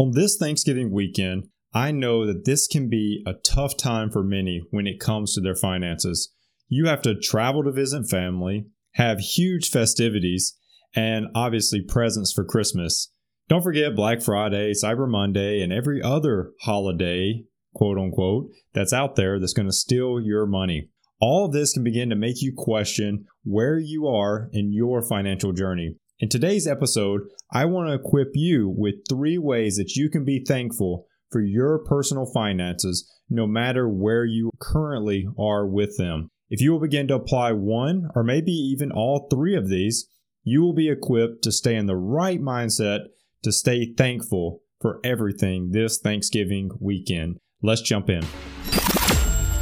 On this Thanksgiving weekend, I know that this can be a tough time for many when it comes to their finances. You have to travel to visit family, have huge festivities, and obviously presents for Christmas. Don't forget Black Friday, Cyber Monday, and every other holiday, quote unquote, that's out there that's going to steal your money. All of this can begin to make you question where you are in your financial journey. In today's episode, I want to equip you with three ways that you can be thankful for your personal finances no matter where you currently are with them. If you will begin to apply one or maybe even all three of these, you will be equipped to stay in the right mindset to stay thankful for everything this Thanksgiving weekend. Let's jump in.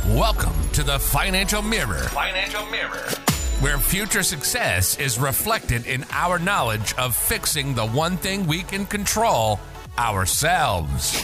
Welcome to the Financial Mirror. Financial Mirror. Where future success is reflected in our knowledge of fixing the one thing we can control ourselves.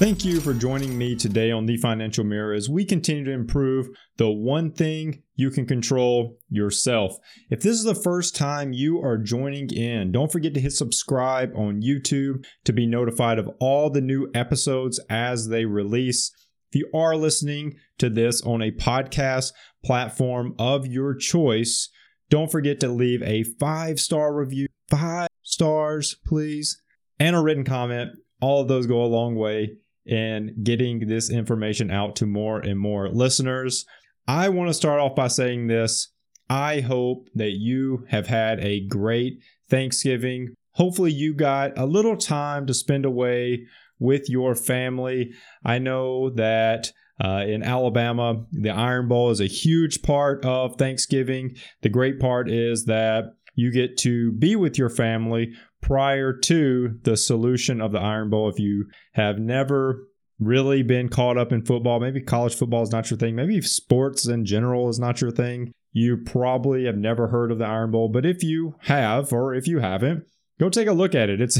Thank you for joining me today on The Financial Mirror as we continue to improve the one thing you can control yourself. If this is the first time you are joining in, don't forget to hit subscribe on YouTube to be notified of all the new episodes as they release. If you are listening to this on a podcast platform of your choice, don't forget to leave a five star review. Five stars, please, and a written comment. All of those go a long way in getting this information out to more and more listeners. I want to start off by saying this. I hope that you have had a great Thanksgiving. Hopefully, you got a little time to spend away with your family. I know that uh, in Alabama, the Iron Bowl is a huge part of Thanksgiving. The great part is that you get to be with your family prior to the solution of the Iron Bowl. If you have never really been caught up in football, maybe college football is not your thing, maybe sports in general is not your thing, you probably have never heard of the Iron Bowl. But if you have, or if you haven't, go take a look at it. It's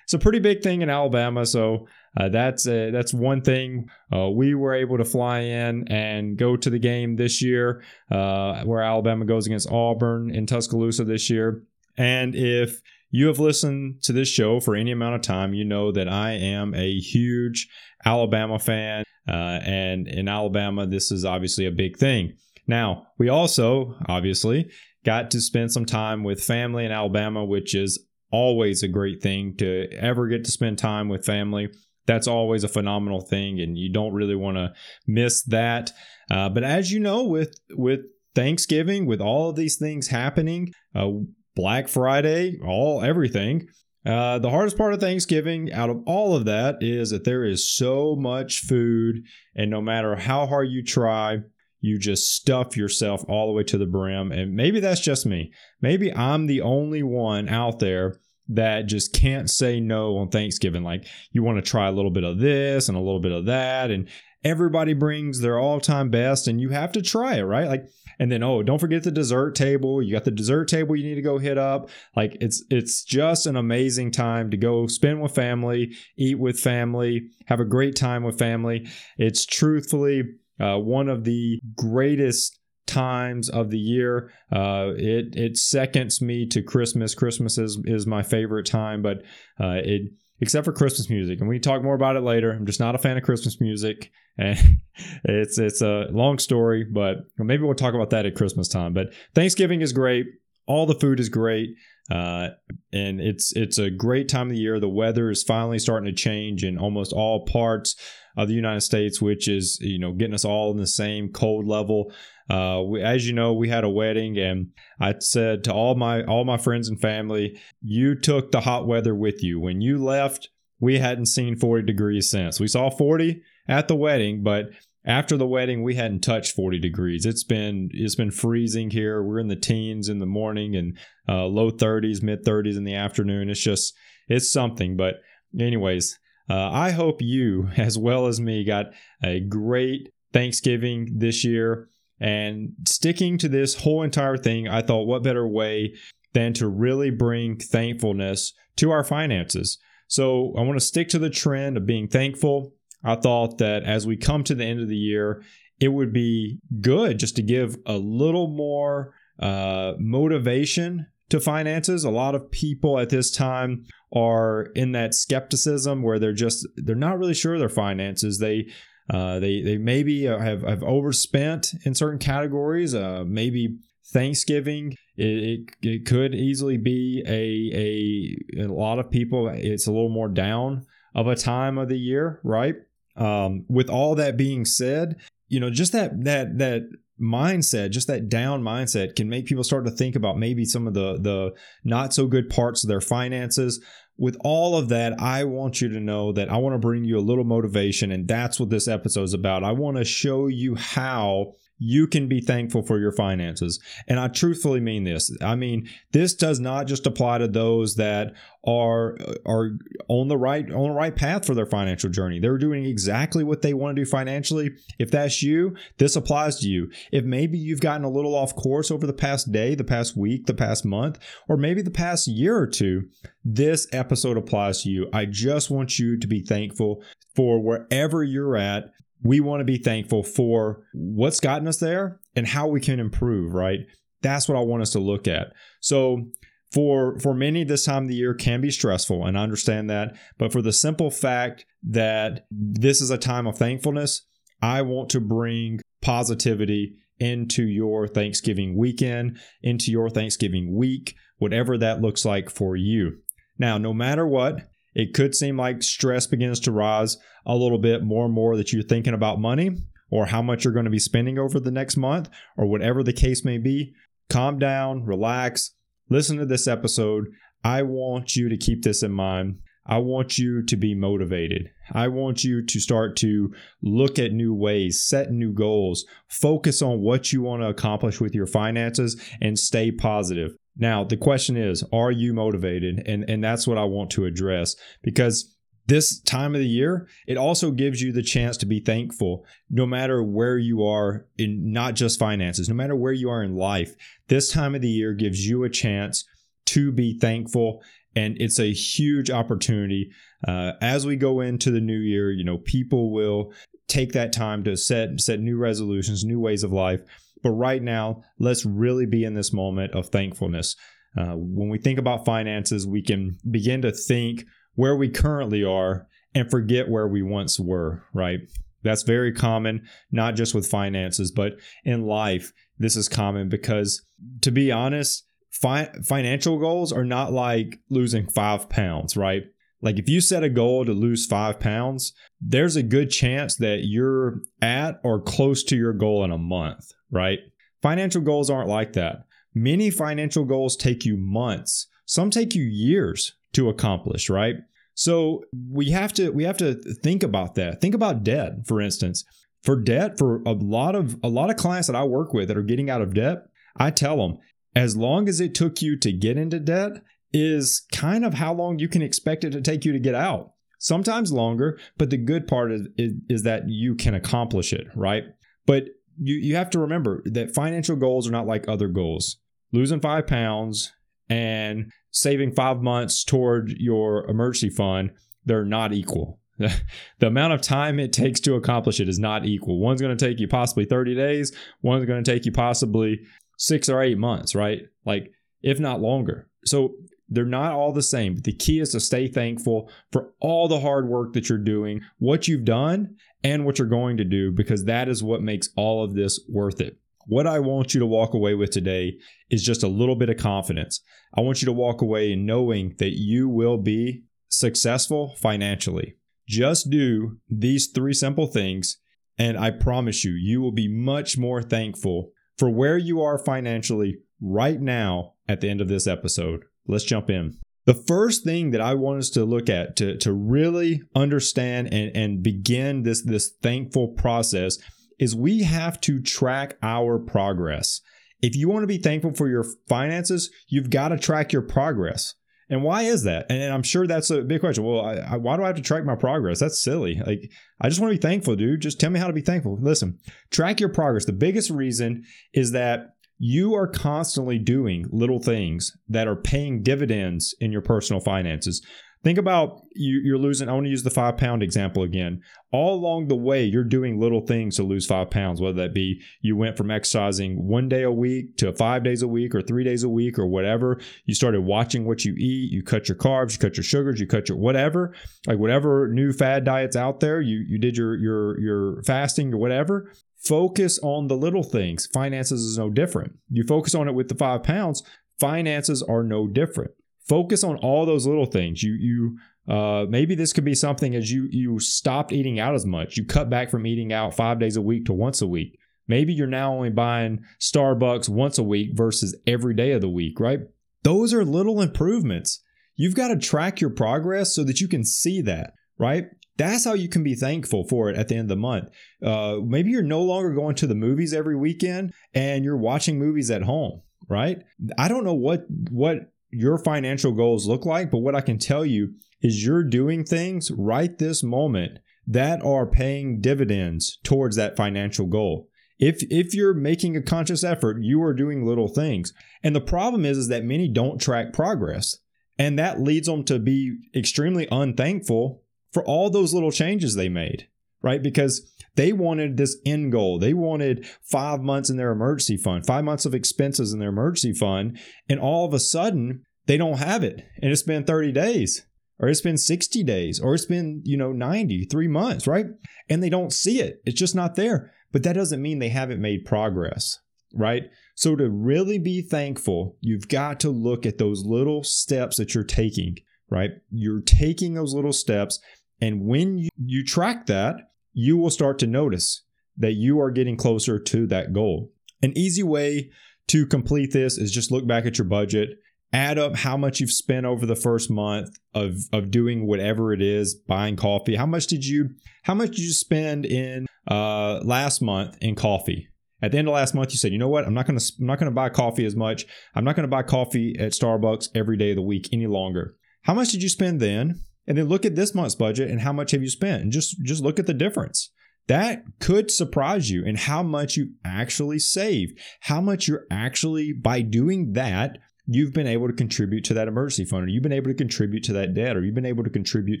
it's a pretty big thing in Alabama, so uh, that's uh, that's one thing. Uh, we were able to fly in and go to the game this year, uh, where Alabama goes against Auburn in Tuscaloosa this year. And if you have listened to this show for any amount of time, you know that I am a huge Alabama fan. Uh, and in Alabama, this is obviously a big thing. Now, we also obviously got to spend some time with family in Alabama, which is always a great thing to ever get to spend time with family. That's always a phenomenal thing, and you don't really want to miss that. Uh, but as you know, with with Thanksgiving, with all of these things happening, uh, Black Friday, all everything. Uh, the hardest part of Thanksgiving, out of all of that, is that there is so much food, and no matter how hard you try, you just stuff yourself all the way to the brim. And maybe that's just me. Maybe I'm the only one out there that just can't say no on Thanksgiving. Like you want to try a little bit of this and a little bit of that, and everybody brings their all-time best, and you have to try it, right? Like and then oh don't forget the dessert table you got the dessert table you need to go hit up like it's it's just an amazing time to go spend with family eat with family have a great time with family it's truthfully uh, one of the greatest times of the year. Uh, it it seconds me to Christmas. Christmas is is my favorite time, but uh, it except for Christmas music, and we can talk more about it later. I'm just not a fan of Christmas music, and it's it's a long story, but maybe we'll talk about that at Christmas time. But Thanksgiving is great. All the food is great, uh, and it's it's a great time of the year. The weather is finally starting to change in almost all parts of the United States, which is you know getting us all in the same cold level. Uh, we, as you know, we had a wedding, and I said to all my all my friends and family, "You took the hot weather with you. When you left, we hadn't seen 40 degrees since. We saw 40 at the wedding, but after the wedding, we hadn't touched 40 degrees. It's been it's been freezing here. We're in the teens in the morning and uh, low 30s, mid 30s in the afternoon. It's just it's something. But anyways, uh, I hope you, as well as me, got a great Thanksgiving this year. And sticking to this whole entire thing, I thought, what better way than to really bring thankfulness to our finances? So I want to stick to the trend of being thankful. I thought that as we come to the end of the year, it would be good just to give a little more uh, motivation to finances. A lot of people at this time are in that skepticism where they're just they're not really sure their finances. They uh, they they maybe have have overspent in certain categories. Uh, maybe Thanksgiving it, it, it could easily be a, a a lot of people. It's a little more down of a time of the year, right? Um, with all that being said, you know, just that that that mindset, just that down mindset can make people start to think about maybe some of the the not so good parts of their finances. With all of that, I want you to know that I want to bring you a little motivation and that's what this episode is about. I want to show you how you can be thankful for your finances. And I truthfully mean this. I mean, this does not just apply to those that are are on the right on the right path for their financial journey. They're doing exactly what they want to do financially. If that's you, this applies to you. If maybe you've gotten a little off course over the past day, the past week, the past month, or maybe the past year or two, this episode applies to you. I just want you to be thankful for wherever you're at we want to be thankful for what's gotten us there and how we can improve, right? That's what I want us to look at. So, for for many this time of the year can be stressful and I understand that, but for the simple fact that this is a time of thankfulness, I want to bring positivity into your Thanksgiving weekend, into your Thanksgiving week, whatever that looks like for you. Now, no matter what, it could seem like stress begins to rise a little bit more and more that you're thinking about money or how much you're going to be spending over the next month or whatever the case may be. Calm down, relax, listen to this episode. I want you to keep this in mind. I want you to be motivated. I want you to start to look at new ways, set new goals, focus on what you want to accomplish with your finances, and stay positive. Now, the question is, are you motivated? And and that's what I want to address because this time of the year, it also gives you the chance to be thankful no matter where you are in not just finances, no matter where you are in life. This time of the year gives you a chance to be thankful and it's a huge opportunity uh, as we go into the new year you know people will take that time to set set new resolutions new ways of life but right now, let's really be in this moment of thankfulness. Uh, when we think about finances, we can begin to think where we currently are and forget where we once were, right? That's very common, not just with finances, but in life. This is common because, to be honest, fi- financial goals are not like losing five pounds, right? Like if you set a goal to lose five pounds, there's a good chance that you're at or close to your goal in a month, right? Financial goals aren't like that. Many financial goals take you months, some take you years to accomplish, right? So we have to we have to think about that. Think about debt, for instance. For debt, for a lot of a lot of clients that I work with that are getting out of debt, I tell them as long as it took you to get into debt is kind of how long you can expect it to take you to get out. Sometimes longer, but the good part is, is, is that you can accomplish it, right? But you, you have to remember that financial goals are not like other goals. Losing five pounds and saving five months toward your emergency fund, they're not equal. the amount of time it takes to accomplish it is not equal. One's going to take you possibly 30 days, one's going to take you possibly six or eight months, right? Like, if not longer. So they're not all the same, but the key is to stay thankful for all the hard work that you're doing, what you've done, and what you're going to do, because that is what makes all of this worth it. What I want you to walk away with today is just a little bit of confidence. I want you to walk away knowing that you will be successful financially. Just do these three simple things, and I promise you, you will be much more thankful for where you are financially right now at the end of this episode. Let's jump in. The first thing that I want us to look at to, to really understand and, and begin this, this thankful process is we have to track our progress. If you want to be thankful for your finances, you've got to track your progress. And why is that? And I'm sure that's a big question. Well, I, I, why do I have to track my progress? That's silly. Like, I just want to be thankful, dude. Just tell me how to be thankful. Listen, track your progress. The biggest reason is that you are constantly doing little things that are paying dividends in your personal finances. Think about you, you're losing. I want to use the five pound example again. All along the way, you're doing little things to lose five pounds, whether that be you went from exercising one day a week to five days a week or three days a week or whatever. You started watching what you eat. You cut your carbs, you cut your sugars, you cut your whatever, like whatever new fad diets out there. You you did your your your fasting or whatever. Focus on the little things. Finances is no different. You focus on it with the five pounds. Finances are no different focus on all those little things. You you uh, maybe this could be something as you you stopped eating out as much. You cut back from eating out five days a week to once a week. Maybe you're now only buying Starbucks once a week versus every day of the week, right? Those are little improvements. You've got to track your progress so that you can see that, right? That's how you can be thankful for it at the end of the month. Uh, maybe you're no longer going to the movies every weekend and you're watching movies at home, right? I don't know what what your financial goals look like, but what I can tell you is you're doing things right this moment that are paying dividends towards that financial goal. If if you're making a conscious effort, you are doing little things. And the problem is is that many don't track progress. And that leads them to be extremely unthankful for all those little changes they made, right? Because they wanted this end goal. They wanted five months in their emergency fund, five months of expenses in their emergency fund. And all of a sudden, they don't have it. And it's been 30 days, or it's been 60 days, or it's been, you know, 90, three months, right? And they don't see it. It's just not there. But that doesn't mean they haven't made progress, right? So to really be thankful, you've got to look at those little steps that you're taking, right? You're taking those little steps. And when you, you track that, you will start to notice that you are getting closer to that goal. An easy way to complete this is just look back at your budget, add up how much you've spent over the first month of of doing whatever it is, buying coffee. How much did you how much did you spend in uh, last month in coffee? At the end of last month, you said, you know what? I'm not gonna I'm not gonna buy coffee as much. I'm not gonna buy coffee at Starbucks every day of the week any longer. How much did you spend then? And then look at this month's budget and how much have you spent. And just just look at the difference. That could surprise you in how much you actually saved how much you're actually by doing that you've been able to contribute to that emergency fund or you've been able to contribute to that debt or you've been able to contribute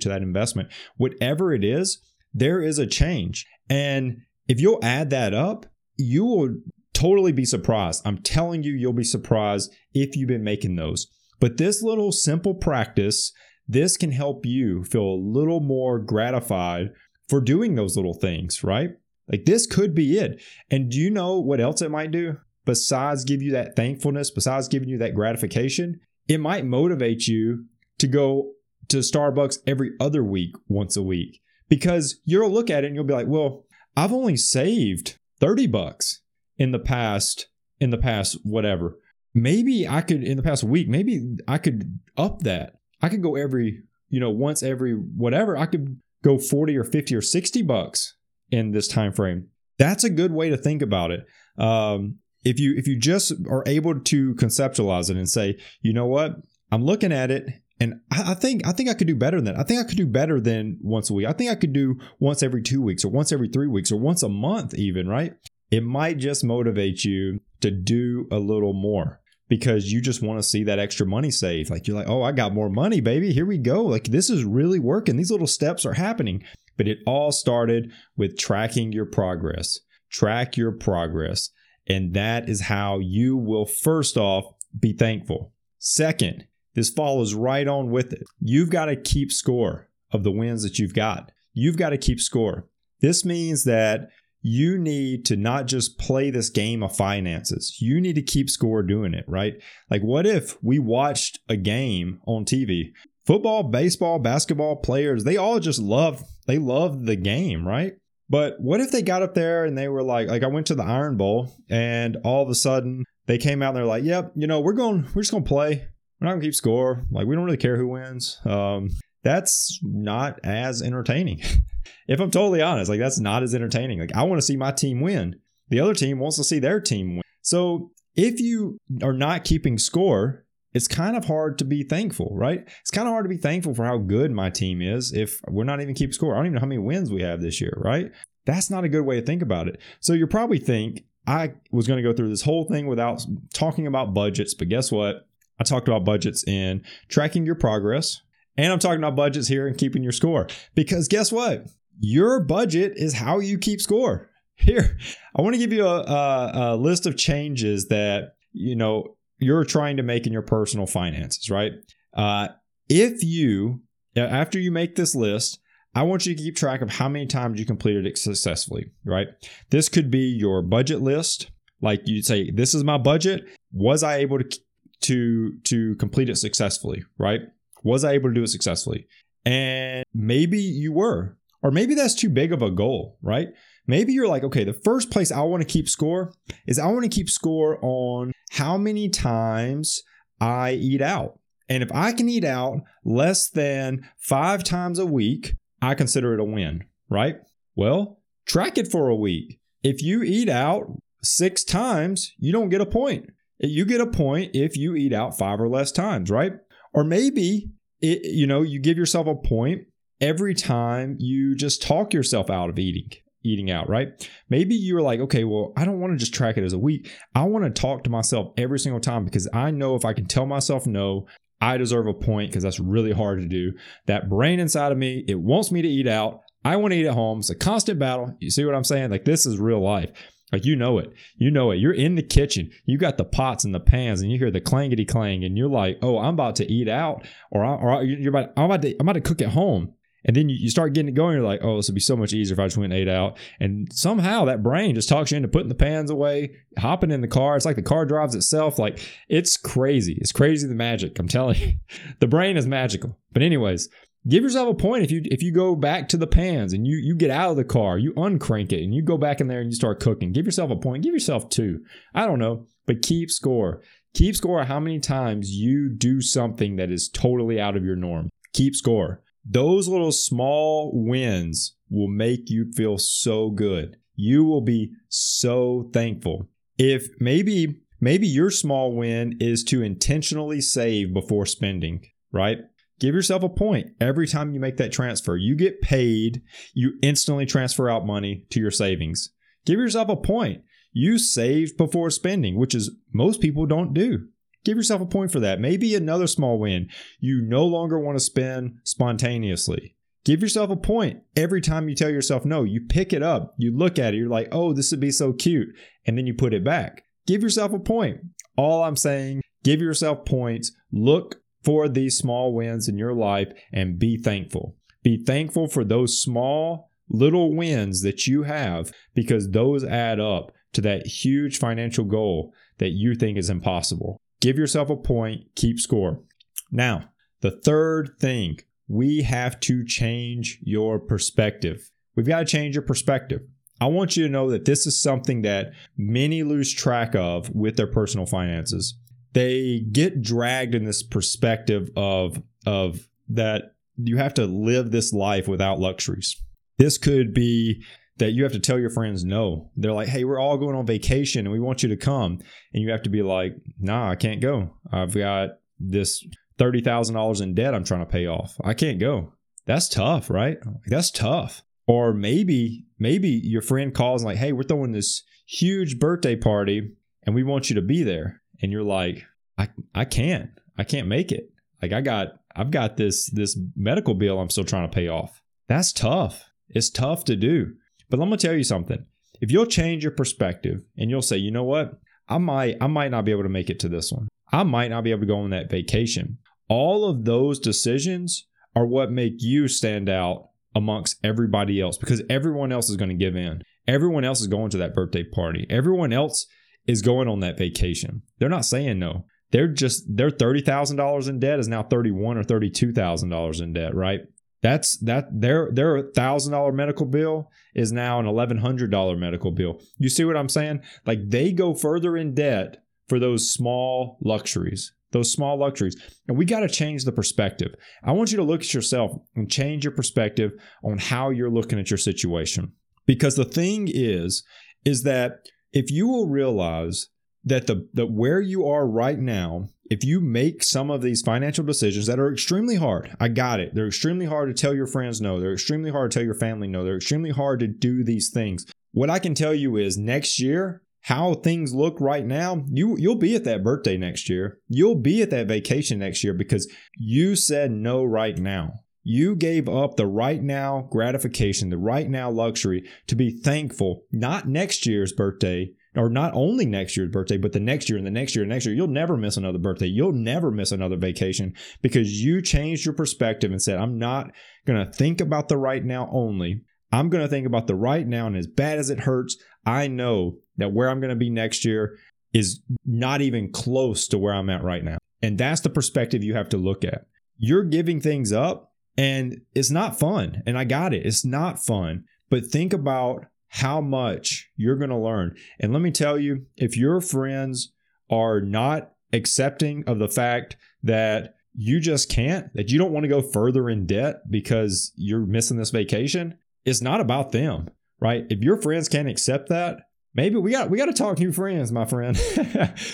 to that investment. Whatever it is there is a change. And if you'll add that up you will totally be surprised. I'm telling you you'll be surprised if you've been making those. But this little simple practice this can help you feel a little more gratified for doing those little things, right? Like this could be it. And do you know what else it might do? Besides give you that thankfulness, besides giving you that gratification, it might motivate you to go to Starbucks every other week, once a week. Because you'll look at it and you'll be like, well, I've only saved 30 bucks in the past, in the past, whatever. Maybe I could, in the past week, maybe I could up that I could go every, you know, once every whatever. I could go 40 or 50 or 60 bucks in this time frame. That's a good way to think about it. Um, if you if you just are able to conceptualize it and say, you know what, I'm looking at it and I, think I think I could do better than that. I think I could do better than once a week. I think I could do once every two weeks or once every three weeks or once a month, even, right? It might just motivate you to do a little more because you just want to see that extra money saved. Like you're like, oh, I got more money, baby. Here we go. Like this is really working. These little steps are happening. But it all started with tracking your progress. Track your progress. And that is how you will, first off, be thankful. Second, this follows right on with it. You've got to keep score of the wins that you've got. You've got to keep score. This means that you need to not just play this game of finances. You need to keep score doing it, right? Like, what if we watched a game on TV? Football, baseball, basketball players, they all just love, they love the game, right? But what if they got up there and they were like, like I went to the Iron Bowl and all of a sudden they came out and they're like, yep, you know, we're going, we're just going to play. We're not going to keep score. Like, we don't really care who wins. Um, that's not as entertaining. if I'm totally honest, like that's not as entertaining. Like I want to see my team win. The other team wants to see their team win. So if you are not keeping score, it's kind of hard to be thankful, right? It's kind of hard to be thankful for how good my team is if we're not even keeping score. I don't even know how many wins we have this year, right? That's not a good way to think about it. So you probably think I was going to go through this whole thing without talking about budgets, but guess what? I talked about budgets in tracking your progress, And I'm talking about budgets here and keeping your score. Because guess what? Your budget is how you keep score. Here, I want to give you a, a, a list of changes that, you know, you're trying to make in your personal finances, right? Uh, if you, after you make this list, I want you to keep track of how many times you completed it successfully, right? This could be your budget list. Like you'd say, this is my budget. Was I able to to to complete it successfully, right? Was I able to do it successfully? And maybe you were. Or maybe that's too big of a goal, right? Maybe you're like, okay, the first place I want to keep score is I want to keep score on how many times I eat out. And if I can eat out less than five times a week, I consider it a win, right? Well, track it for a week. If you eat out six times, you don't get a point. You get a point if you eat out five or less times, right? Or maybe it, you know, you give yourself a point every time you just talk yourself out of eating eating out, right? Maybe you're like, okay, well, I don't want to just track it as a week. I want to talk to myself every single time because I know if I can tell myself no, I deserve a point because that's really hard to do. That brain inside of me, it wants me to eat out. I want to eat at home. It's a constant battle. You see what I'm saying? Like this is real life. Like you know it. You know it. You're in the kitchen. You got the pots and the pans, and you hear the clangety clang, and you're like, "Oh, I'm about to eat out," or, or you're about, I'm about to, I'm about to cook at home. And then you, you start getting it going. You're like, "Oh, this would be so much easier if I just went and ate out." And somehow that brain just talks you into putting the pans away, hopping in the car. It's like the car drives itself. Like it's crazy. It's crazy the magic. I'm telling you, the brain is magical. But anyways, give yourself a point if you if you go back to the pans and you you get out of the car, you uncrank it and you go back in there and you start cooking. Give yourself a point. Give yourself two. I don't know, but keep score. Keep score how many times you do something that is totally out of your norm. Keep score. Those little small wins will make you feel so good. You will be so thankful. If maybe maybe your small win is to intentionally save before spending, right? Give yourself a point every time you make that transfer. You get paid, you instantly transfer out money to your savings. Give yourself a point. You saved before spending, which is most people don't do. Give yourself a point for that. Maybe another small win. You no longer want to spend spontaneously. Give yourself a point every time you tell yourself no. You pick it up, you look at it, you're like, oh, this would be so cute. And then you put it back. Give yourself a point. All I'm saying, give yourself points. Look for these small wins in your life and be thankful. Be thankful for those small little wins that you have because those add up to that huge financial goal that you think is impossible. Give yourself a point, keep score. Now, the third thing, we have to change your perspective. We've got to change your perspective. I want you to know that this is something that many lose track of with their personal finances they get dragged in this perspective of of that you have to live this life without luxuries. This could be that you have to tell your friends no. They're like, "Hey, we're all going on vacation and we want you to come." And you have to be like, "Nah, I can't go. I've got this $30,000 in debt I'm trying to pay off. I can't go." That's tough, right? That's tough. Or maybe maybe your friend calls and like, "Hey, we're throwing this huge birthday party and we want you to be there." And you're like, I I can't. I can't make it. Like I got I've got this this medical bill I'm still trying to pay off. That's tough. It's tough to do. But I'm gonna tell you something. If you'll change your perspective and you'll say, you know what? I might I might not be able to make it to this one. I might not be able to go on that vacation. All of those decisions are what make you stand out amongst everybody else because everyone else is going to give in. Everyone else is going to that birthday party. Everyone else is going on that vacation. They're not saying no. They're just their thirty thousand dollars in debt is now thirty one or thirty two thousand dollars in debt, right? That's that their their thousand dollar medical bill is now an eleven hundred dollar medical bill. You see what I'm saying? Like they go further in debt for those small luxuries, those small luxuries. And we got to change the perspective. I want you to look at yourself and change your perspective on how you're looking at your situation. Because the thing is, is that if you will realize that the that where you are right now if you make some of these financial decisions that are extremely hard, I got it. They're extremely hard to tell your friends no. They're extremely hard to tell your family no. They're extremely hard to do these things. What I can tell you is next year, how things look right now, you you'll be at that birthday next year. You'll be at that vacation next year because you said no right now. You gave up the right now gratification, the right now luxury to be thankful, not next year's birthday, or not only next year's birthday, but the next year and the next year and next year. You'll never miss another birthday. You'll never miss another vacation because you changed your perspective and said, I'm not going to think about the right now only. I'm going to think about the right now. And as bad as it hurts, I know that where I'm going to be next year is not even close to where I'm at right now. And that's the perspective you have to look at. You're giving things up and it's not fun. And I got it. It's not fun. But think about how much you're going to learn. And let me tell you, if your friends are not accepting of the fact that you just can't, that you don't want to go further in debt because you're missing this vacation, it's not about them, right? If your friends can't accept that, maybe we got we got to talk your friends, my friend.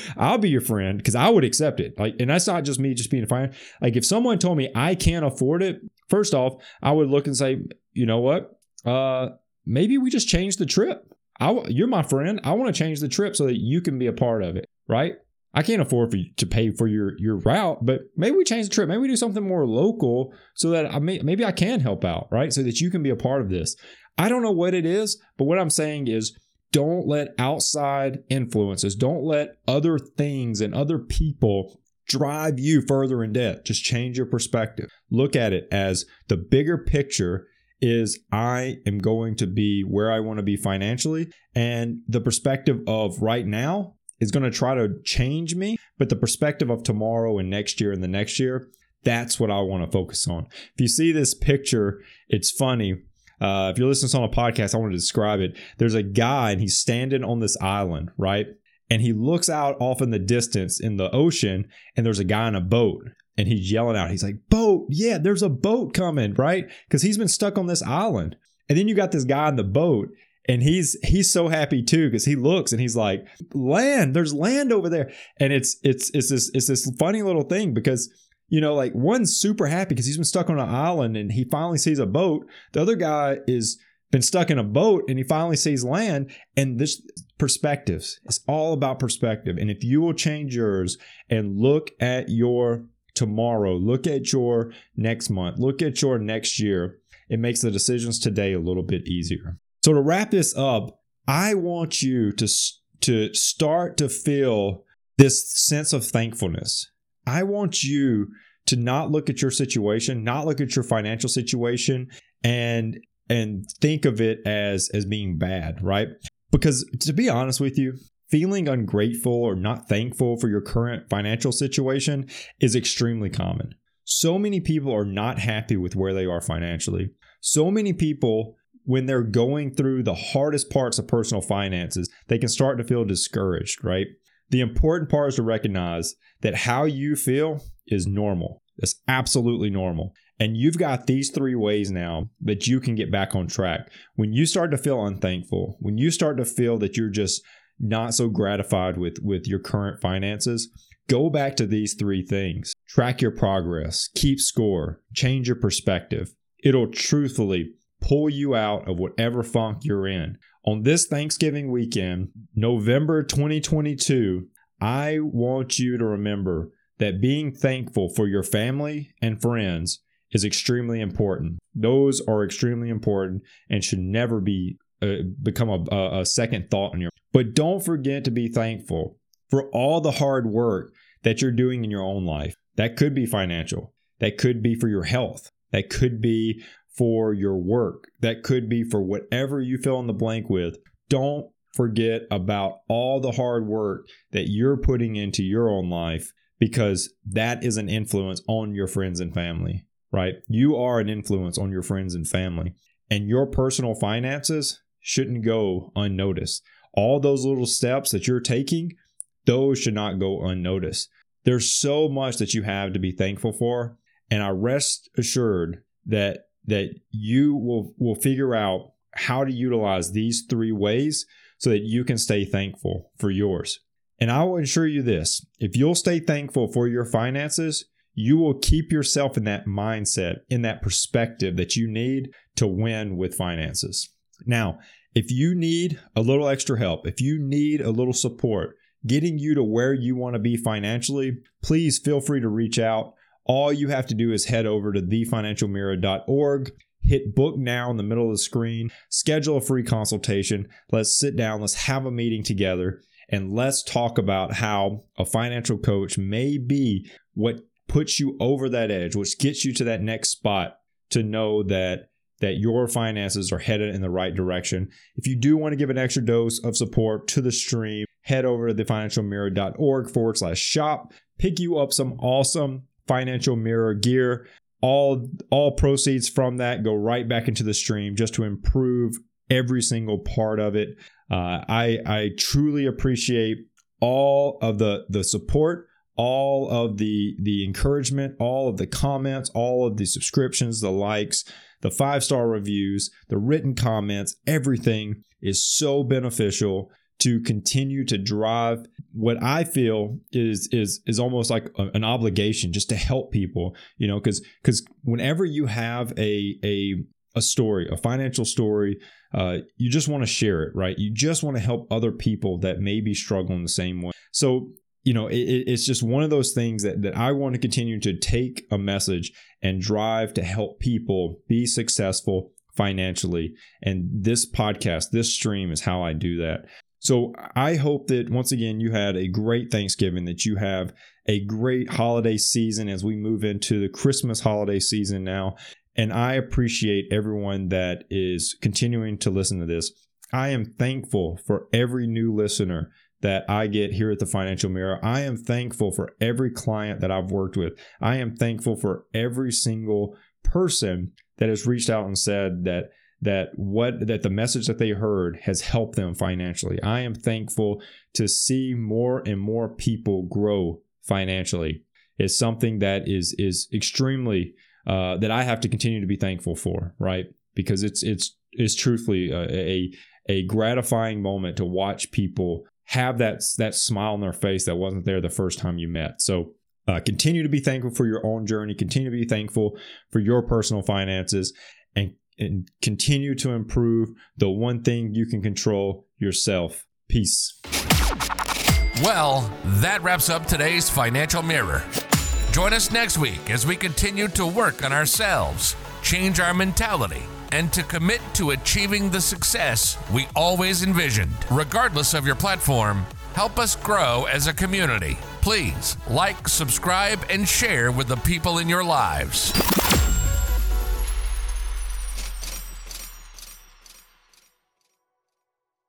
I'll be your friend because I would accept it. Like, and that's not just me just being a friend. Like, if someone told me I can't afford it, first off, I would look and say, you know what? Uh, maybe we just change the trip. I, you're my friend. I want to change the trip so that you can be a part of it, right? I can't afford for you to pay for your your route, but maybe we change the trip. Maybe we do something more local so that I may, maybe I can help out, right? So that you can be a part of this. I don't know what it is, but what I'm saying is don't let outside influences, don't let other things and other people drive you further in debt. Just change your perspective. Look at it as the bigger picture is I am going to be where I want to be financially. And the perspective of right now is going to try to change me. But the perspective of tomorrow and next year and the next year, that's what I want to focus on. If you see this picture, it's funny. Uh, if you're listening to on a podcast, I want to describe it. There's a guy and he's standing on this island, right? And he looks out off in the distance in the ocean, and there's a guy in a boat and he's yelling out. He's like, "Boat! Yeah, there's a boat coming!" Right? Because he's been stuck on this island. And then you got this guy in the boat, and he's he's so happy too because he looks and he's like, "Land! There's land over there!" And it's it's it's this it's this funny little thing because you know, like one's super happy because he's been stuck on an island and he finally sees a boat. The other guy is been stuck in a boat and he finally sees land and this perspectives it's all about perspective and if you will change yours and look at your tomorrow, look at your next month, look at your next year. It makes the decisions today a little bit easier. So to wrap this up, I want you to to start to feel this sense of thankfulness. I want you to not look at your situation, not look at your financial situation and and think of it as as being bad, right? Because to be honest with you, feeling ungrateful or not thankful for your current financial situation is extremely common. So many people are not happy with where they are financially. So many people, when they're going through the hardest parts of personal finances, they can start to feel discouraged, right? The important part is to recognize that how you feel is normal. It's absolutely normal. And you've got these three ways now that you can get back on track. When you start to feel unthankful, when you start to feel that you're just not so gratified with with your current finances, go back to these three things. Track your progress, keep score, change your perspective. It'll truthfully pull you out of whatever funk you're in. On this Thanksgiving weekend, November 2022, I want you to remember that being thankful for your family and friends is extremely important. Those are extremely important and should never be uh, become a, a second thought in your but don't forget to be thankful for all the hard work that you're doing in your own life. That could be financial, that could be for your health, that could be for your work, that could be for whatever you fill in the blank with. Don't forget about all the hard work that you're putting into your own life because that is an influence on your friends and family, right? You are an influence on your friends and family, and your personal finances shouldn't go unnoticed all those little steps that you're taking, those should not go unnoticed. There's so much that you have to be thankful for, and I rest assured that that you will will figure out how to utilize these three ways so that you can stay thankful for yours. And I will assure you this, if you'll stay thankful for your finances, you will keep yourself in that mindset, in that perspective that you need to win with finances. Now, If you need a little extra help, if you need a little support, getting you to where you want to be financially, please feel free to reach out. All you have to do is head over to thefinancialmirror.org, hit book now in the middle of the screen, schedule a free consultation. Let's sit down, let's have a meeting together, and let's talk about how a financial coach may be what puts you over that edge, which gets you to that next spot to know that that your finances are headed in the right direction. If you do want to give an extra dose of support to the stream, head over to thefinancialmirror.org forward slash shop. Pick you up some awesome financial mirror gear. All all proceeds from that go right back into the stream just to improve every single part of it. Uh, I I truly appreciate all of the the support all of the the encouragement all of the comments all of the subscriptions the likes the five star reviews the written comments everything is so beneficial to continue to drive what I feel is is is almost like a, an obligation just to help people, you know, because because whenever you have a a a story, a financial story, uh, you just want to share it, right? You just want to help other people that may be struggling the same way. So you know, it, it's just one of those things that, that I want to continue to take a message and drive to help people be successful financially. And this podcast, this stream is how I do that. So I hope that once again you had a great Thanksgiving, that you have a great holiday season as we move into the Christmas holiday season now. And I appreciate everyone that is continuing to listen to this. I am thankful for every new listener that I get here at the Financial Mirror. I am thankful for every client that I've worked with. I am thankful for every single person that has reached out and said that that what that the message that they heard has helped them financially. I am thankful to see more and more people grow financially. It's something that is is extremely uh, that I have to continue to be thankful for, right? Because it's it's it's truthfully a, a a gratifying moment to watch people have that that smile on their face that wasn't there the first time you met. So uh, continue to be thankful for your own journey. Continue to be thankful for your personal finances, and and continue to improve the one thing you can control yourself. Peace. Well, that wraps up today's Financial Mirror. Join us next week as we continue to work on ourselves, change our mentality, and to commit to achieving the success we always envisioned. Regardless of your platform, help us grow as a community. Please like, subscribe, and share with the people in your lives.